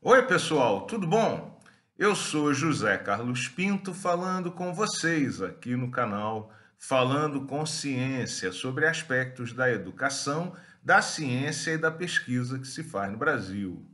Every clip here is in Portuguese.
Oi, pessoal, tudo bom? Eu sou José Carlos Pinto falando com vocês aqui no canal Falando com Ciência sobre aspectos da educação, da ciência e da pesquisa que se faz no Brasil.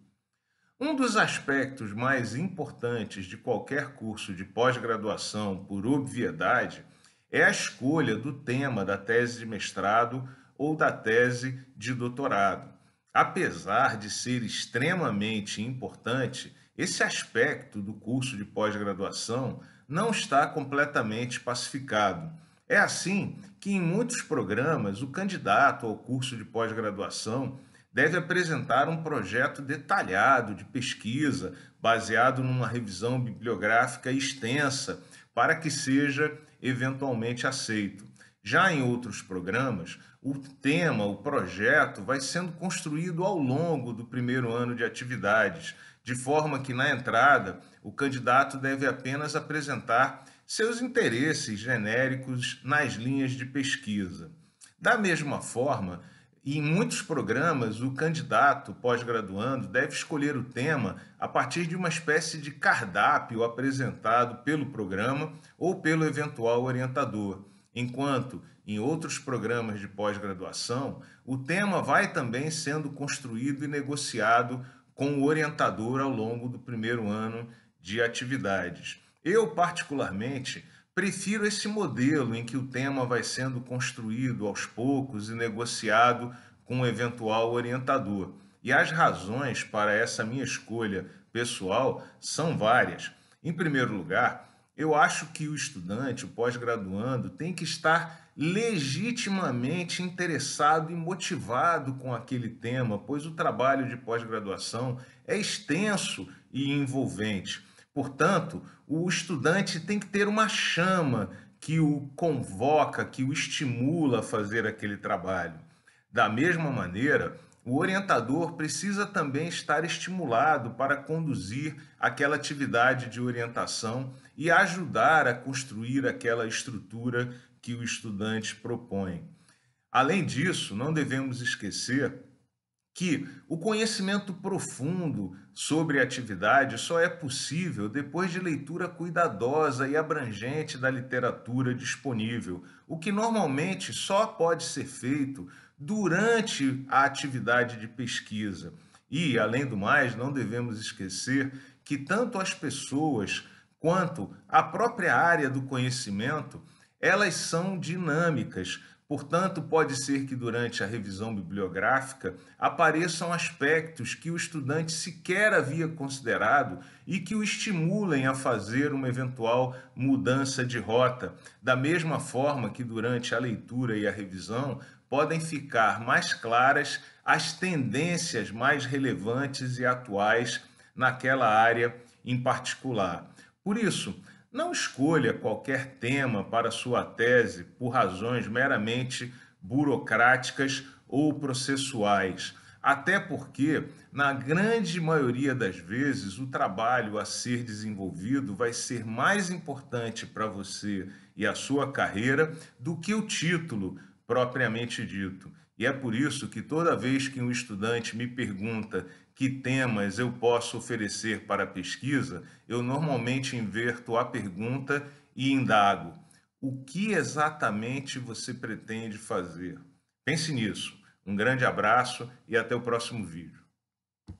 Um dos aspectos mais importantes de qualquer curso de pós-graduação, por obviedade, é a escolha do tema da tese de mestrado ou da tese de doutorado. Apesar de ser extremamente importante, esse aspecto do curso de pós-graduação não está completamente pacificado. É assim que, em muitos programas, o candidato ao curso de pós-graduação deve apresentar um projeto detalhado de pesquisa, baseado numa revisão bibliográfica extensa, para que seja eventualmente aceito. Já em outros programas, o tema, o projeto, vai sendo construído ao longo do primeiro ano de atividades, de forma que na entrada o candidato deve apenas apresentar seus interesses genéricos nas linhas de pesquisa. Da mesma forma, em muitos programas, o candidato pós-graduando deve escolher o tema a partir de uma espécie de cardápio apresentado pelo programa ou pelo eventual orientador enquanto em outros programas de pós-graduação, o tema vai também sendo construído e negociado com o orientador ao longo do primeiro ano de atividades. Eu, particularmente, prefiro esse modelo em que o tema vai sendo construído aos poucos e negociado com o eventual orientador. E as razões para essa minha escolha pessoal são várias. Em primeiro lugar, eu acho que o estudante, o pós-graduando, tem que estar legitimamente interessado e motivado com aquele tema, pois o trabalho de pós-graduação é extenso e envolvente. Portanto, o estudante tem que ter uma chama que o convoca, que o estimula a fazer aquele trabalho. Da mesma maneira, o orientador precisa também estar estimulado para conduzir aquela atividade de orientação e ajudar a construir aquela estrutura que o estudante propõe. Além disso, não devemos esquecer que o conhecimento profundo sobre a atividade só é possível depois de leitura cuidadosa e abrangente da literatura disponível, o que normalmente só pode ser feito durante a atividade de pesquisa. E, além do mais, não devemos esquecer que tanto as pessoas quanto a própria área do conhecimento, elas são dinâmicas. Portanto, pode ser que durante a revisão bibliográfica apareçam aspectos que o estudante sequer havia considerado e que o estimulem a fazer uma eventual mudança de rota, da mesma forma que durante a leitura e a revisão podem ficar mais claras as tendências mais relevantes e atuais naquela área em particular. Por isso, não escolha qualquer tema para sua tese por razões meramente burocráticas ou processuais, até porque, na grande maioria das vezes, o trabalho a ser desenvolvido vai ser mais importante para você e a sua carreira do que o título propriamente dito. E é por isso que toda vez que um estudante me pergunta que temas eu posso oferecer para a pesquisa, eu normalmente inverto a pergunta e indago: o que exatamente você pretende fazer? Pense nisso. Um grande abraço e até o próximo vídeo.